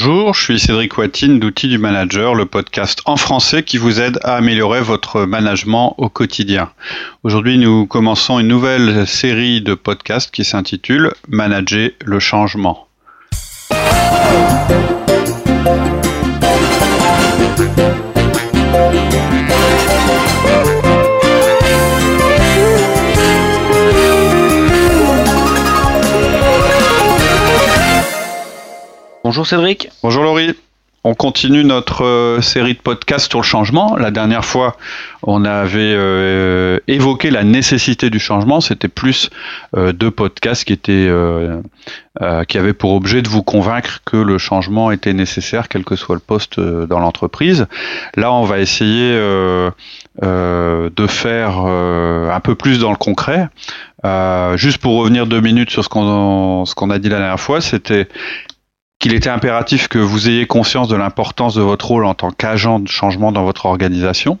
Bonjour, je suis Cédric Watine d'Outils du Manager, le podcast en français qui vous aide à améliorer votre management au quotidien. Aujourd'hui, nous commençons une nouvelle série de podcasts qui s'intitule Manager le changement. Bonjour Cédric. Bonjour Laurie. On continue notre euh, série de podcasts sur le changement. La dernière fois, on avait euh, évoqué la nécessité du changement. C'était plus euh, deux podcasts qui étaient qui avaient pour objet de vous convaincre que le changement était nécessaire, quel que soit le poste dans l'entreprise. Là, on va essayer de faire un peu plus dans le concret. juste pour revenir deux minutes sur ce qu'on ce qu'on a dit la dernière fois, c'était qu'il était impératif que vous ayez conscience de l'importance de votre rôle en tant qu'agent de changement dans votre organisation.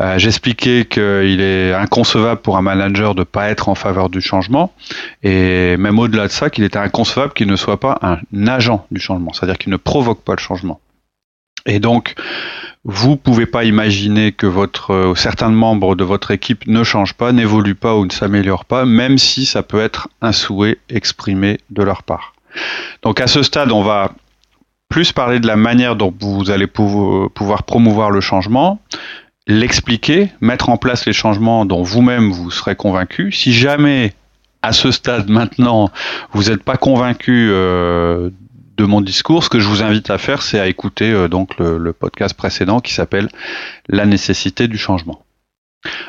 Euh, J'expliquais qu'il est inconcevable pour un manager de ne pas être en faveur du changement, et même au-delà de ça, qu'il était inconcevable qu'il ne soit pas un agent du changement, c'est-à-dire qu'il ne provoque pas le changement. Et donc, vous pouvez pas imaginer que votre euh, certains membres de votre équipe ne changent pas, n'évoluent pas ou ne s'améliorent pas, même si ça peut être un souhait exprimé de leur part. Donc à ce stade, on va plus parler de la manière dont vous allez pouvoir promouvoir le changement, l'expliquer, mettre en place les changements dont vous-même vous serez convaincu. Si jamais à ce stade maintenant vous n'êtes pas convaincu euh, de mon discours, ce que je vous invite à faire, c'est à écouter euh, donc le, podcast précédent qui s'appelle La nécessité du changement.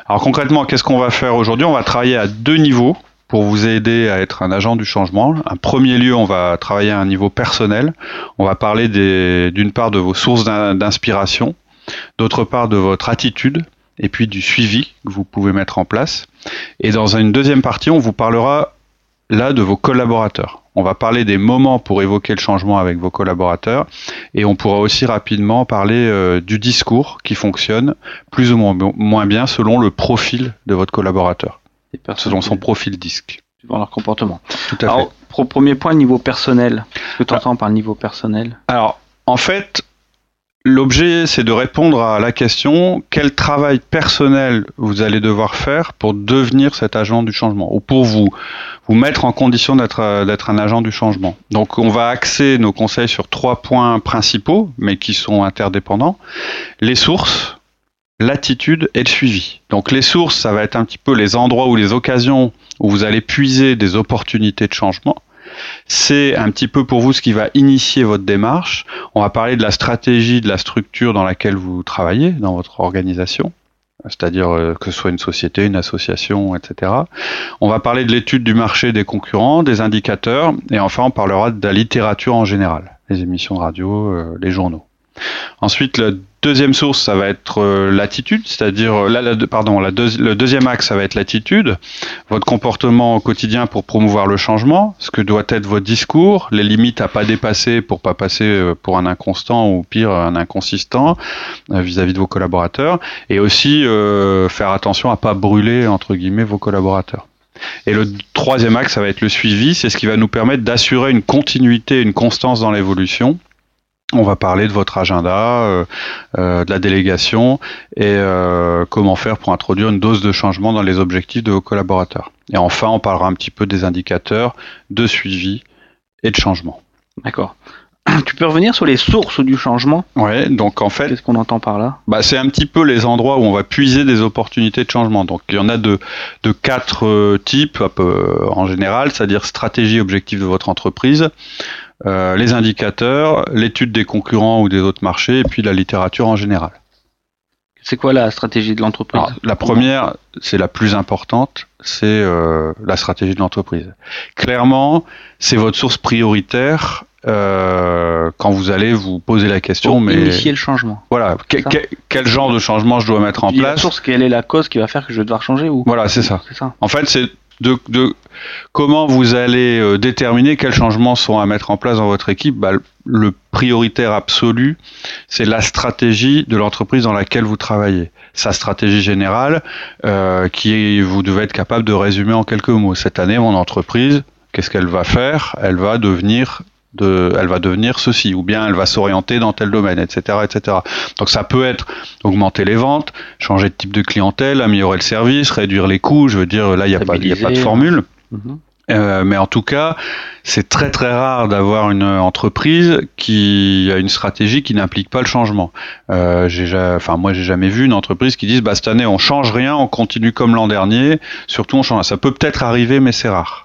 Alors concrètement, qu'est-ce qu'on va faire aujourd'hui? On va travailler à deux niveaux pour vous aider à être un agent du changement. Un premier lieu, on va travailler à un niveau personnel. On va parler d'une part de vos sources d'inspiration, d'autre part de votre attitude et puis du suivi que vous pouvez mettre en place. Et dans une deuxième partie, on vous parlera là de vos collaborateurs. On va parler des moments pour évoquer le changement avec vos collaborateurs et on pourra aussi rapidement parler euh, du discours qui fonctionne plus ou moins bien selon le profil de votre collaborateur selon son profil disque. Suivant leur comportement. Tout à Alors, fait. premier point, niveau personnel. Qu'est-ce que tu entends par niveau personnel? Alors, en fait, l'objet, c'est de répondre à la question quel travail personnel vous allez devoir faire pour devenir cet agent du changement ou pour vous vous mettre en condition d'être d'être un agent du changement. Donc, on va axer nos conseils sur trois points principaux, mais qui sont interdépendants les sources l'attitude et le suivi. Donc les sources, ça va être un petit peu les endroits ou les occasions où vous allez puiser des opportunités de changement. C'est un petit peu pour vous ce qui va initier votre démarche. On va parler de la stratégie, de la structure dans laquelle vous travaillez, dans votre organisation c'est-à-dire euh, que ce soit une société, une association, etc. On va parler de l'étude du marché des concurrents, des indicateurs, et enfin on parlera de la littérature en général, les émissions de radio, euh, les journaux. Ensuite, la deuxième source, ça va être euh, l'attitude, c'est-à-dire, euh, pardon, le deuxième axe, ça va être l'attitude, votre comportement au quotidien pour promouvoir le changement, ce que doit être votre discours, les limites à pas dépasser pour pas passer euh, pour un inconstant ou pire un inconsistant vis-à-vis de vos collaborateurs, et aussi faire attention à pas brûler entre guillemets vos collaborateurs. Et le troisième axe, ça va être le suivi, c'est ce qui va nous permettre d'assurer une continuité, une constance dans l'évolution on va parler de votre agenda, euh, euh, de la délégation et euh, comment faire pour introduire une dose de changement dans les objectifs de vos collaborateurs. Et enfin, on parlera un petit peu des indicateurs de suivi et de changement. D'accord. Tu peux revenir sur les sources du changement? Ouais, donc en fait. Qu'est-ce qu'on entend par là? bah, C'est un petit peu les endroits où on va puiser des opportunités de changement. Donc il y en a de, de quatre types en général, c'est-à-dire stratégie, objectif de votre entreprise, euh, les indicateurs, l'étude des concurrents ou des autres marchés, et puis la littérature en général. C'est quoi la stratégie de l'entreprise La première, c'est la plus importante, c'est euh, la stratégie de l'entreprise. Clairement, c'est votre source prioritaire euh, quand vous allez vous poser la question. Pour mais initier le changement. Voilà, quel genre de changement je dois mettre en place La source, quelle est la cause qui va faire que je vais devoir changer ou Voilà, c'est ça. ça. En fait, c'est de, comment vous allez euh, déterminer quels changements sont à mettre en place dans votre équipe bah, Le prioritaire absolu, c'est la stratégie de l'entreprise dans laquelle vous travaillez. Sa stratégie générale, euh, qui vous devez être capable de résumer en quelques mots. Cette année, mon entreprise, qu'est-ce qu'elle va faire? Elle va devenir de, elle va devenir ceci, ou bien elle va s'orienter dans tel domaine, etc., etc. Donc ça peut être augmenter les ventes, changer de type de clientèle, améliorer le service, réduire les coûts. Je veux dire, là, il n'y a, pas, a pas de formule. Mhm. Euh, mais en tout cas, c'est très très rare d'avoir une entreprise qui a une stratégie qui n'implique pas le changement. Euh, j'ai, enfin moi j'ai jamais vu une entreprise qui dise bah cette année on change rien, on continue comme l'an dernier. Surtout on change. Ça peut peut-être arriver, mais c'est rare.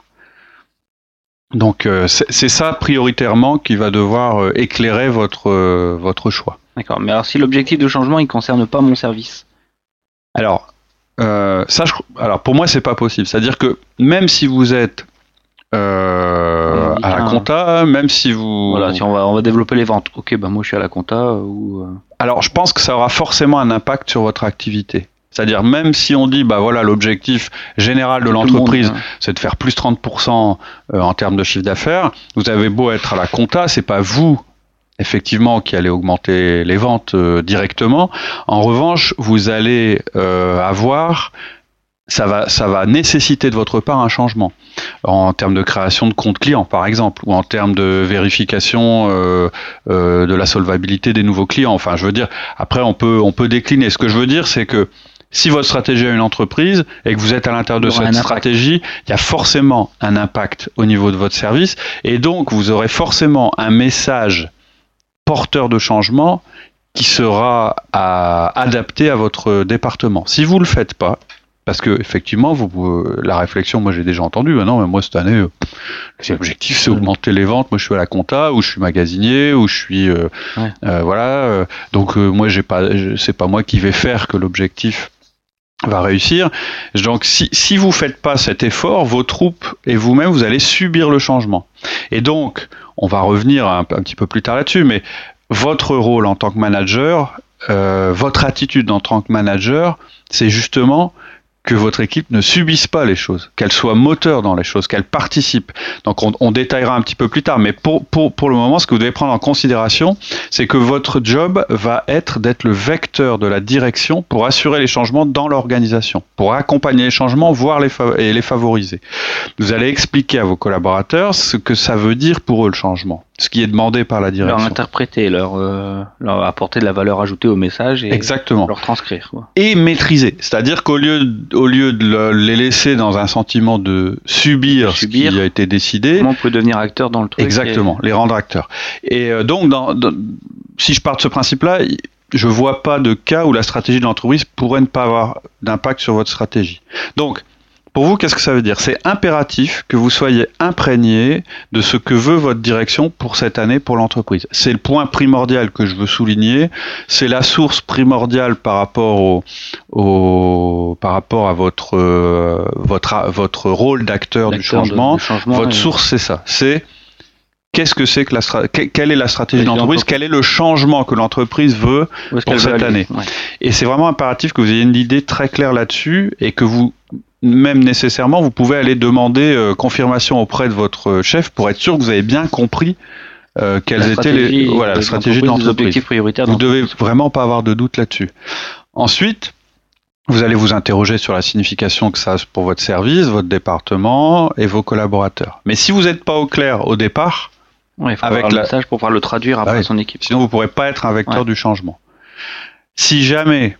Donc euh, c'est ça prioritairement qui va devoir euh, éclairer votre votre choix. D'accord. Mais alors si l'objectif de changement il concerne pas mon service. Alors ça, alors pour moi c'est pas possible. C'est-à-dire que même si vous êtes euh, à la compta, même si vous. Voilà, si on va, on va développer les ventes. Ok, ben moi je suis à la compta ou. Euh. Alors je pense que ça aura forcément un impact sur votre activité. C'est-à-dire même si on dit bah voilà l'objectif général de l'entreprise hein. c'est de faire plus 30% euh, en termes de chiffre d'affaires, vous avez beau être à la compta, c'est pas vous effectivement qui allez augmenter les ventes directement. En revanche, vous allez avoir ça va, ça va nécessiter de votre part un changement en termes de création de compte client, par exemple, ou en termes de vérification euh, euh, de la solvabilité des nouveaux clients. Enfin, je veux dire, après, on peut, on peut décliner. Ce que je veux dire, c'est que si votre stratégie a une entreprise et que vous êtes à l'intérieur de cette stratégie, il y a forcément un impact au niveau de votre service, et donc vous aurez forcément un message porteur de changement qui sera à, adapté à votre département. Si vous le faites pas, parce que effectivement, vous, la réflexion, moi j'ai déjà entendu. Ah non, mais moi cette année, euh, l'objectif c'est augmenter les ventes. Moi je suis à la compta, ou je suis magasinier, ou je suis, euh, euh, voilà. donc moi j'ai pas, c'est pas moi qui vais faire que l'objectif va réussir. Donc si, si vous faites pas cet effort, vos troupes et vous-même, vous allez subir le changement. Et donc, on va revenir un, petit peu plus tard là-dessus, mais votre rôle en tant que manager, votre attitude en tant que manager, c'est justement que votre équipe ne subisse pas les choses, qu'elle soit moteur dans les choses, qu'elle participe. Donc on, on, détaillera un petit peu plus tard, mais pour, pour, pour le moment, ce que vous devez prendre en considération, c'est que votre job va être d'être le vecteur de la direction pour assurer les changements dans l'organisation, pour accompagner les changements, voire les, et les favoriser. Vous allez expliquer à vos collaborateurs ce que ça veut dire pour eux le changement ce qui est demandé par la direction. Leur interpréter, leur, euh, leur apporter de la valeur ajoutée au message et Exactement. leur transcrire. Et maîtriser. C'est-à-dire qu'au lieu, au lieu de les laisser dans un sentiment de subir, ce qui a été décidé. Comment on peut devenir acteur dans le truc Exactement, les rendre acteurs. Et euh, donc, dans, si je pars de ce principe-là, je vois pas de cas où la stratégie de l'entreprise pourrait ne pas avoir d'impact sur votre stratégie. Donc, pour vous, qu'est-ce que ça veut dire? C'est impératif que vous soyez imprégné de ce que veut votre direction pour cette année pour l'entreprise. C'est le point primordial que je veux souligner. C'est la source primordiale par rapport au, par rapport à votre euh, votre votre rôle d'acteur du changement. Votre source, c'est ça. C'est qu'est-ce que c'est que la quelle est la stratégie de l'entreprise, quel est le changement que l'entreprise veut pour cette année? Et c'est vraiment impératif que vous ayez une idée très claire là-dessus et que vous même nécessairement, vous pouvez aller demander euh, confirmation auprès de votre chef pour être sûr que vous avez bien compris euh, quelles étaient les voilà la stratégie de l'entreprise. Vous devez vraiment pas avoir de doute là-dessus. Ensuite, vous allez vous interroger sur la signification que ça a pour votre service, votre département et vos collaborateurs. Mais si vous n'êtes pas au clair au départ, il faut avec le message pour pouvoir le traduire après son équipe. Sinon, vous pourrez pas être un vecteur du changement. Si jamais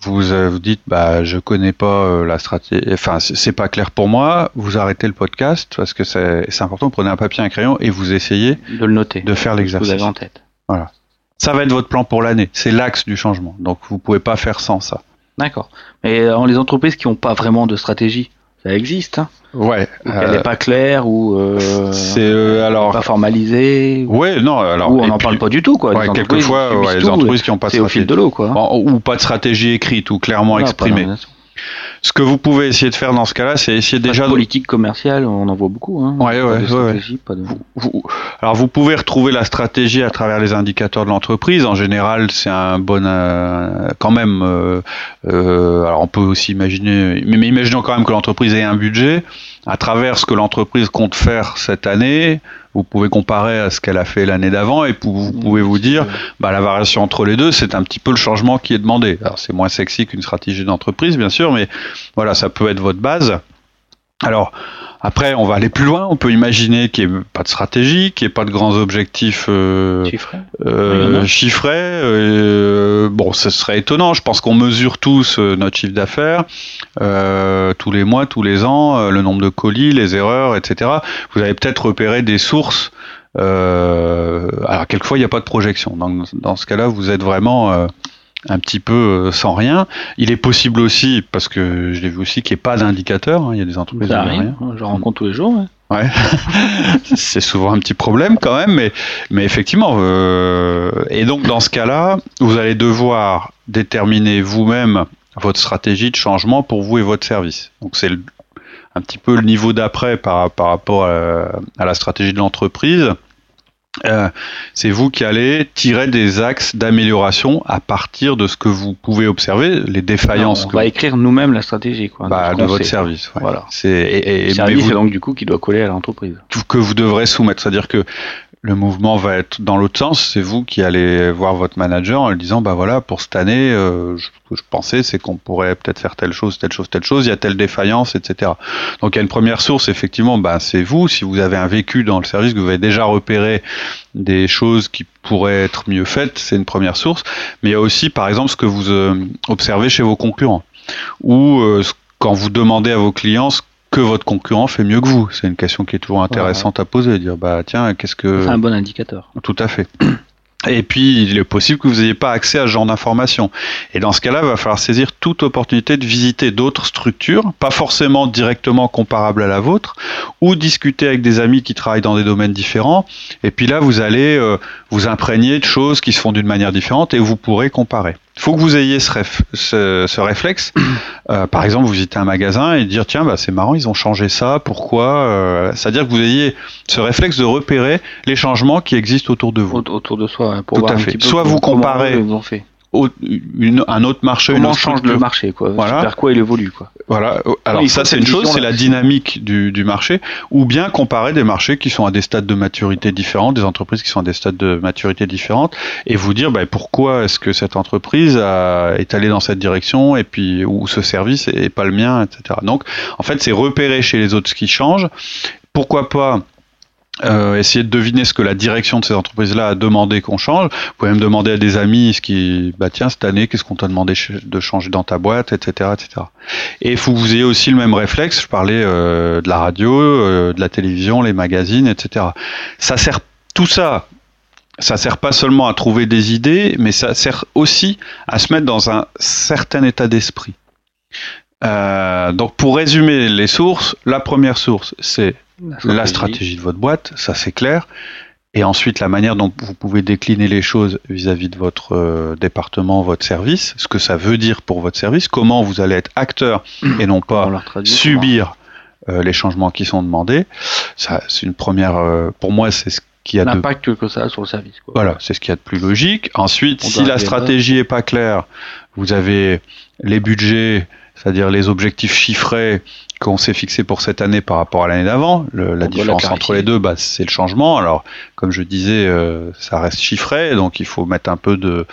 vous euh, vous dites bah je connais pas euh, la stratégie, enfin c'est pas clair pour moi, vous arrêtez le podcast parce que c'est important. Prenez un papier, un crayon et vous essayez de le noter, de faire l'exercice. Vous avez en tête. Voilà. Ça va être votre plan pour l'année. C'est l'axe du changement. Donc vous pouvez pas faire sans ça. D'accord. Mais dans les entreprises qui n'ont pas vraiment de stratégie, ça existe. Hein Ouais. elle n'est euh, pas claire ou euh, c'est euh, alors pas formalisée. Ouais, non, alors ou on n'en parle pas du tout quoi. Ouais, quelquefois, ouais, les entreprises qui n'ont pas de stratégie. au fil de l'eau quoi. Ou pas de stratégie écrite ou clairement exprimée. Ce que vous pouvez essayer de faire dans ce cas-là, c'est essayer déjà. De... Politique commerciale, on en voit beaucoup. Hein. Ouais, ouais, ouais. alors vous pouvez retrouver la stratégie à travers les indicateurs de l'entreprise. En général, c'est un bon, euh, quand même. Euh, euh, alors on peut aussi imaginer, mais, mais imaginons quand même que l'entreprise ait un budget. À travers ce que l'entreprise compte faire cette année, vous pouvez comparer à ce qu'elle a fait l'année d'avant et vous pouvez vous dire, bah, la variation entre les deux, c'est un petit peu le changement qui est demandé. Alors c'est moins sexy qu'une stratégie d'entreprise, bien sûr, mais voilà, ça peut être votre base. Alors, Après, on va aller plus loin. On peut imaginer qu'il n'y ait pas de stratégie, qu'il n'y ait pas de grands objectifs euh, chiffrés. Euh, chiffrés. Euh, bon, ce serait étonnant. Je pense qu'on mesure tous notre chiffre d'affaires tous les mois, tous les ans, le nombre de colis, les erreurs, etc. Vous avez peut-être repéré des sources. alors, quelquefois, il n'y a pas de projection. Dans, dans ce cas-là, vous êtes vraiment un petit peu euh, sans rien. Il est possible aussi, parce que je l'ai vu aussi, qu'il n'y ait pas d'indicateur. Hein. Il y a des entreprises qui rien. Je rencontre tous les jours. Ouais. c'est souvent un petit problème quand même, mais, mais effectivement. Euh, et donc dans ce cas-là, vous allez devoir déterminer vous-même votre stratégie de changement pour vous et votre service. Donc c'est un petit peu le niveau d'après par, par rapport à la stratégie de l'entreprise. Euh, c'est vous qui allez tirer des axes d'amélioration à partir de ce que vous pouvez observer, les défaillances. on va écrire nous-mêmes la stratégie, quoi. Bah, de votre service. Voilà. C'est et, et, service, donc du coup qui doit coller à l'entreprise. Tout que vous devrez soumettre, c'est-à-dire que le mouvement va être dans l'autre sens. C'est vous qui allez voir votre manager en lui disant, bah voilà, pour cette année, euh, ce que je pensais, c'est qu'on pourrait peut-être faire telle chose, telle chose, telle chose. Il y a telle défaillance, etc. Donc il y a une première source, effectivement, bah c'est vous. Si vous avez un vécu dans le service, que vous avez déjà repéré des choses qui pourraient être mieux faites, c'est une première source. Mais il y a aussi, par exemple, ce que vous euh, observez chez vos concurrents, ou euh, quand vous demandez à vos clients que votre concurrent fait mieux que vous C'est une question qui est toujours intéressante à poser. Dire bah tiens, qu'est-ce que c'est un bon indicateur. Tout à fait. Et puis, il est possible que vous n'ayez pas accès à ce genre d'informations. Et dans ce cas-là, il va falloir saisir toute opportunité de visiter d'autres structures, pas forcément directement comparables à la vôtre, ou discuter avec des amis qui travaillent dans des domaines différents. Et puis là, vous allez euh, vous imprégner de choses qui se font d'une manière différente et vous pourrez comparer. Il faut que vous ayez ce, ce, réflexe. Euh, par exemple, vous visitez un magasin et dire tiens, bah, c'est marrant, ils ont changé ça, pourquoi euh, C'est-à-dire que vous ayez ce réflexe de repérer les changements qui existent autour de vous. Autour de soi, pour Tout voir à fait. Un petit peu Soit vous comparez. Fait un autre marché. Comment on change le marché, quoi? Voilà. Vers quoi il évolue, quoi? Voilà. Alors ça, c'est une chose, c'est la dynamique du, du, marché, ou bien comparer des marchés qui sont à des stades de maturité différents, des entreprises qui sont à des stades de maturité différentes, et vous dire, bah, pourquoi est-ce que cette entreprise a, est allée dans cette direction, et puis ou ce service est pas le mien, etc. Donc, en fait, c'est repérer chez les autres ce qui change. Pourquoi pas euh, essayer de deviner ce que la direction de ces entreprises-là a demandé qu'on change. Vous pouvez même demander à des amis ce qui, bah tiens, cette année, qu'est-ce qu'on t'a demandé de changer dans ta boîte, etc., etc. Et il faut que vous ayez aussi le même réflexe. Je parlais euh, de la radio, euh, de la télévision, les magazines, etc. Ça sert tout ça. Ça sert pas seulement à trouver des idées, mais ça sert aussi à se mettre dans un certain état d'esprit. Donc pour résumer les sources, la première source c'est la stratégie. de votre boîte, ça c'est clair. Et ensuite, la manière dont vous pouvez décliner les choses vis-à-vis de votre euh, département, votre service, ce que ça veut dire pour votre service, comment vous allez être acteur et non pas subir euh, les changements qui sont demandés. Ça, c'est une première. Euh, pour moi, c'est ce qui a l'impact que ça a sur le service. Quoi. Voilà, c'est ce qui a de plus logique. Ensuite, si la stratégie est pas claire, vous avez les budgets, c'est-à-dire les objectifs chiffrés qu'on s'est fixé pour cette année par rapport à l'année d'avant. la différence entre les deux, bah, c'est le changement. Alors, comme je disais, euh, ça reste chiffré, donc il faut mettre un peu de,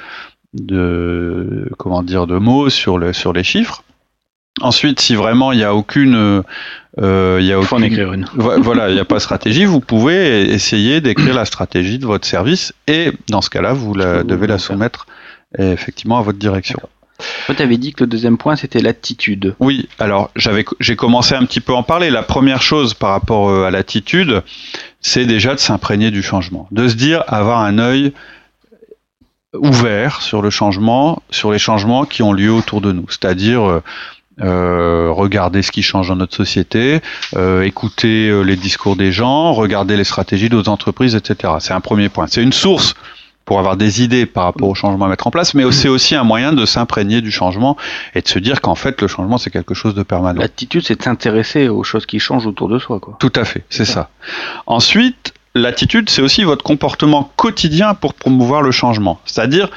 de comment dire, de mots sur, le, sur les chiffres. Ensuite, si vraiment il n'y a aucune, euh, il y a aucune, en écrire une. voilà, il n'y a pas de stratégie, vous pouvez essayer d'écrire la stratégie de votre service et dans ce cas-là, vous la, devez la soumettre effectivement à votre direction. Toi, tu avais dit que le deuxième point, c'était l'attitude. Oui, alors j'ai commencé un petit peu à en parler. La première chose par rapport euh, à l'attitude, c'est déjà de s'imprégner du changement, de se dire, avoir un œil ouvert sur le changement, sur les changements qui ont lieu autour de nous. C'est-à-dire euh, euh regarder ce qui change dans notre société, écouter les discours des gens, regarder les stratégies d'autres entreprises, etc. C'est un premier point. C'est une source pour avoir des idées par rapport au changement à mettre en place, mais c'est aussi un moyen de s'imprégner du changement et de se dire qu'en fait le changement c'est quelque chose de permanent. L'attitude c'est de s'intéresser aux choses qui changent autour de soi. Quoi. Tout à fait, c'est ça. Ensuite, l'attitude c'est aussi votre comportement quotidien pour promouvoir le changement. C'est-à-dire,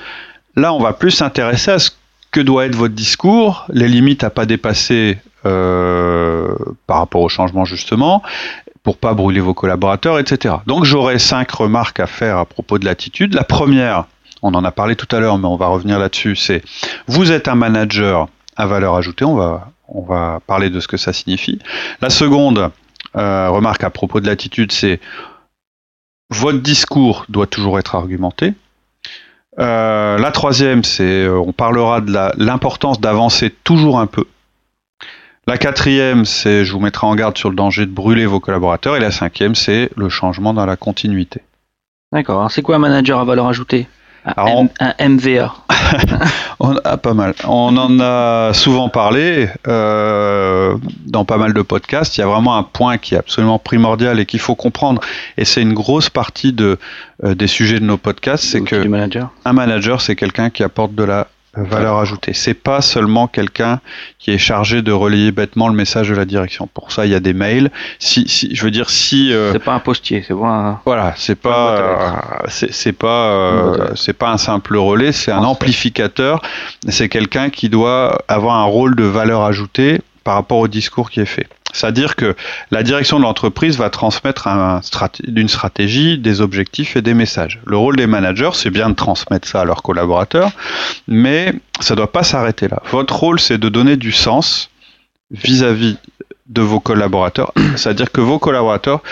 là on va plus s'intéresser à ce que doit être votre discours, les limites à pas dépasser euh, par rapport au changement justement, pour pas brûler vos collaborateurs, etc. Donc j'aurais cinq remarques à faire à propos de l'attitude. La première, on en a parlé tout à l'heure, mais on va revenir là-dessus, c'est vous êtes un manager à valeur ajoutée, on va, on va parler de ce que ça signifie. La seconde, remarque à propos de l'attitude, c'est votre discours doit toujours être argumenté. la troisième, c'est on parlera de l'importance d'avancer toujours un peu. La quatrième, c'est je vous mettrai en garde sur le danger de brûler vos collaborateurs. Et la cinquième, c'est le changement dans la continuité. D'accord. C'est quoi un manager à valeur ajoutée? Un, MVA. on a pas mal. On en a souvent parlé euh, dans pas mal de podcasts. Il y a vraiment un point qui est absolument primordial et qu'il faut comprendre. Et c'est une grosse partie de, euh, des sujets de nos podcasts. C'est que manager. un manager, c'est quelqu'un qui apporte de la valeur ajoutée. C'est pas seulement quelqu'un qui est chargé de relayer bêtement le message de la direction. Pour ça, il y a des mails. Si, si je veux dire, si euh, c'est pas un postier, c'est pas voilà, c'est pas euh, c'est pas euh, c'est pas un simple relais, c'est un amplificateur. C'est quelqu'un qui doit avoir un rôle de valeur ajoutée par rapport au discours qui est fait. C'est-à-dire que la direction de l'entreprise va transmettre un, une stratégie, des objectifs et des messages. Le rôle des managers, c'est bien de transmettre ça à leurs collaborateurs, mais ça ne doit pas s'arrêter là. Votre rôle, c'est de donner du sens vis-à-vis de vos collaborateurs. C'est-à-dire que vos collaborateurs,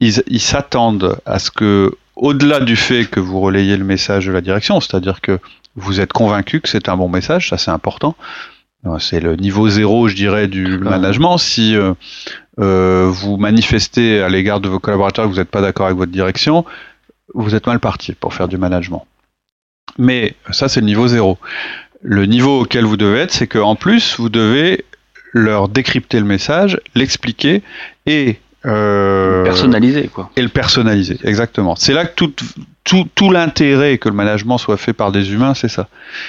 ils s'attendent à ce que, au-delà du fait que vous relayez le message de la direction, c'est-à-dire que vous êtes convaincu que c'est un bon message, ça c'est important, c'est le niveau zéro, je dirais, du management. Si euh, euh, vous manifestez à l'égard de vos collaborateurs que vous n'êtes pas d'accord avec votre direction, vous êtes mal parti pour faire du management. Mais ça, c'est le niveau zéro. Le niveau auquel vous devez être, c'est qu'en plus, vous devez leur décrypter le message, l'expliquer et euh, personnaliser quoi. Et le personnaliser, exactement. C'est là que tout, tout, tout l'intérêt que le management soit fait par des humains, c'est ça.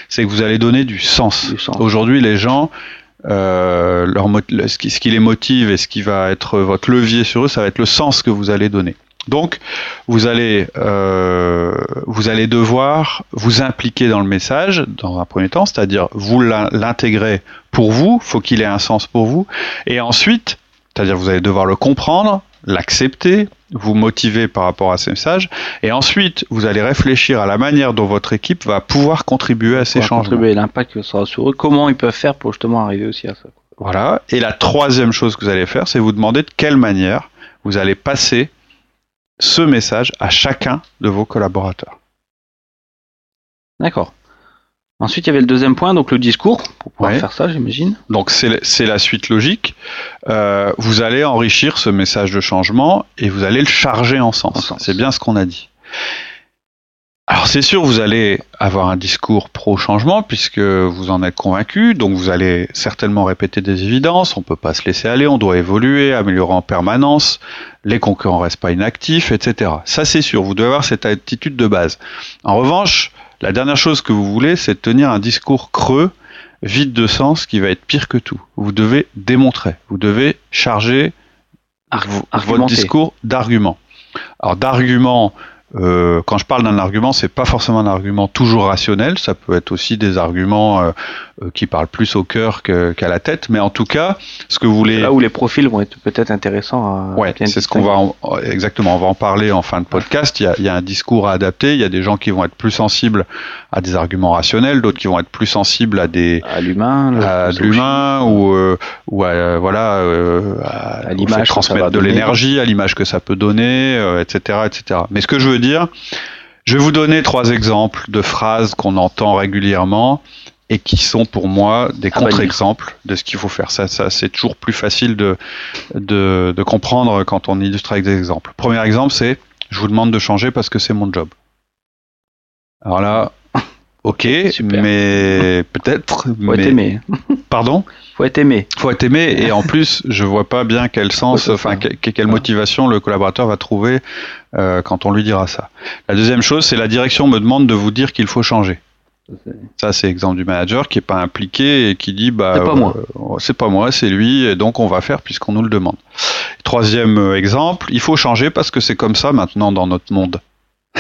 C'est que vous allez donner du sens. Aujourd'hui, les gens, euh, leur, ce, qui, ce qui les motive et ce qui va être votre levier sur eux, ça va être le sens que vous allez donner. Donc, vous allez, euh, vous allez devoir vous impliquer dans le message dans un premier temps, c'est-à-dire vous l'intégrer pour vous, faut qu'il ait un sens pour vous, et ensuite c'est-à-dire vous allez devoir le comprendre, l'accepter, vous motiver par rapport à ces messages, et ensuite vous allez réfléchir à la manière dont votre équipe va pouvoir contribuer à ces changements. Contribuer l'impact que sera sur eux, comment ils peuvent faire pour justement arriver aussi à ça. Voilà. Et la troisième chose que vous allez faire, c'est vous demander de quelle manière vous allez passer ce message à chacun de vos collaborateurs. D'accord. Ensuite, il y avait le deuxième point, donc le discours, pour pouvoir faire ça, j'imagine. Donc c'est la suite logique. Euh, vous allez enrichir ce message de changement et vous allez le charger en sens. C'est bien ce qu'on a dit. Alors c'est sûr, vous allez avoir un discours pro-changement puisque vous en êtes convaincu, donc vous allez certainement répéter des évidences, on ne peut pas se laisser aller, on doit évoluer, améliorer en permanence, les concurrents restent pas inactifs, etc. Ça c'est sûr, vous devez avoir cette attitude de base. En revanche, la dernière chose que vous voulez, c'est tenir un discours creux, vide de sens, qui va être pire que tout. Vous devez démontrer, vous devez charger votre discours d'arguments. Alors d'arguments euh, quand je parle d'un argument, c'est pas forcément un argument toujours rationnel, ça peut être aussi des arguments euh, euh, qui parlent plus au cœur qu'à la tête, mais en tout cas, ce que vous voulez là où les profils vont être peut-être intéressants. À ouais, c'est ce qu'on va exactement, on va en parler en fin de podcast. Il y, a, il y, a, un discours à adapter. Il y a des gens qui vont être plus sensibles à des arguments rationnels, d'autres qui vont être plus sensibles à des à l'humain, à l'humain ou ou à, voilà à, l'image transmettre de l'énergie, à l'image que ça peut donner, etc., etc. Mais ce que je veux dire. Je vais vous donner trois exemples de phrases qu'on entend régulièrement et qui sont pour moi des ah bah, contre-exemples de ce qu'il faut faire. Ça, ça c'est toujours plus facile de, de, de, comprendre quand on illustre avec des exemples. Premier exemple, c'est je vous demande de changer parce que c'est mon job. Alors là, ok, mais peut-être. mais... Pardon? Faut être aimé. Faut être aimé et en plus, je vois pas bien quel sens, enfin quelle motivation le collaborateur va trouver euh, quand on lui dira ça. La deuxième chose, c'est la direction me demande de vous dire qu'il faut changer. Ça, c'est exemple du manager qui est pas impliqué et qui dit bah c'est pas moi, euh, c'est pas moi, c'est lui et donc on va faire puisqu'on nous le demande. Troisième euh, exemple, il faut changer parce que c'est comme ça maintenant dans notre monde.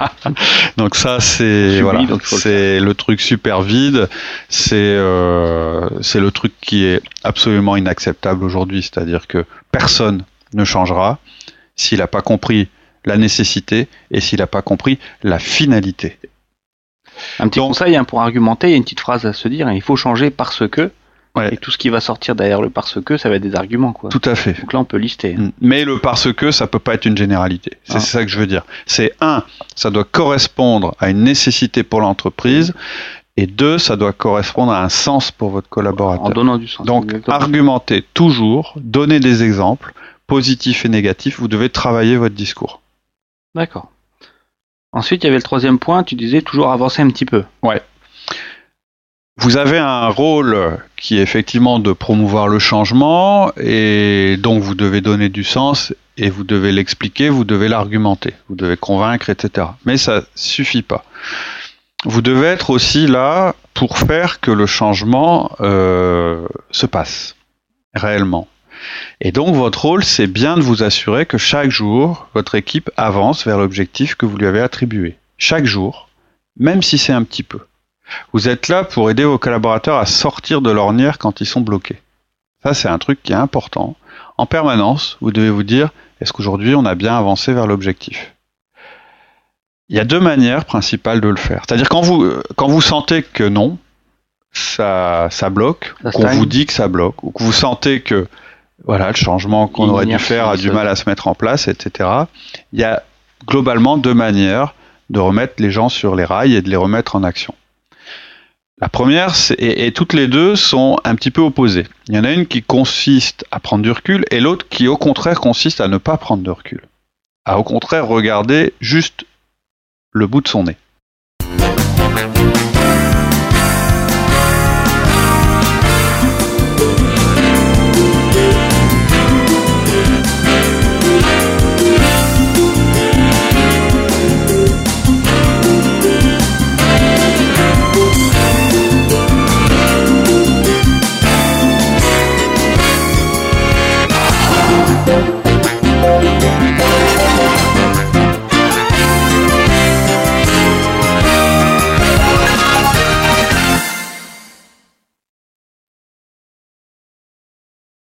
donc ça c'est voilà, c'est le truc super vide, c'est euh, c'est le truc qui est absolument inacceptable aujourd'hui, c'est-à-dire que personne ne changera s'il n'a pas compris la nécessité et s'il n'a pas compris la finalité. Un petit conseil hein, pour argumenter, il y a une petite phrase à se dire, hein, il faut changer parce que, Et tout ce qui va sortir derrière le parce que, ça va être des arguments, quoi. Tout à fait. Donc là, on peut lister. Mm. Mais le parce que, ça peut pas être une généralité. C'est ah. ça que je veux dire. C'est un, ça doit correspondre à une nécessité pour l'entreprise. Et deux, ça doit correspondre à un sens pour votre collaborateur. En donnant du sens. Donc, argumentez toujours, donnez des exemples, positifs et négatifs. Vous devez travailler votre discours. D'accord. Ensuite, il y avait le troisième point, tu disais toujours avancer un petit peu. Ouais. Vous avez un rôle qui est effectivement de promouvoir le changement et donc vous devez donner du sens et vous devez l'expliquer, vous devez l'argumenter, vous devez convaincre, etc. Mais ça suffit pas. Vous devez être aussi là pour faire que le changement euh, se passe réellement. Et donc votre rôle, c'est bien de vous assurer que chaque jour, votre équipe avance vers l'objectif que vous lui avez attribué. Chaque jour, même si c'est un petit peu. Vous êtes là pour aider vos collaborateurs à sortir de l'ornière quand ils sont bloqués. Ça, c'est un truc qui est important. En permanence, vous devez vous dire, est-ce qu'aujourd'hui on a bien avancé vers l'objectif? Il y a deux manières principales de le faire. C'est-à-dire quand vous, quand vous sentez que non, ça, ça bloque, qu'on vous dit que ça bloque, ou que vous sentez que voilà, le changement qu'on aurait dû faire a du mal à se mettre en place, etc. Il y a globalement deux manières de remettre les gens sur les rails et de les remettre en action. La première, et, toutes les deux sont un petit peu opposées. Il y en a une qui consiste à prendre du recul et l'autre qui au contraire consiste à ne pas prendre de recul. À au contraire regarder juste le bout de son nez.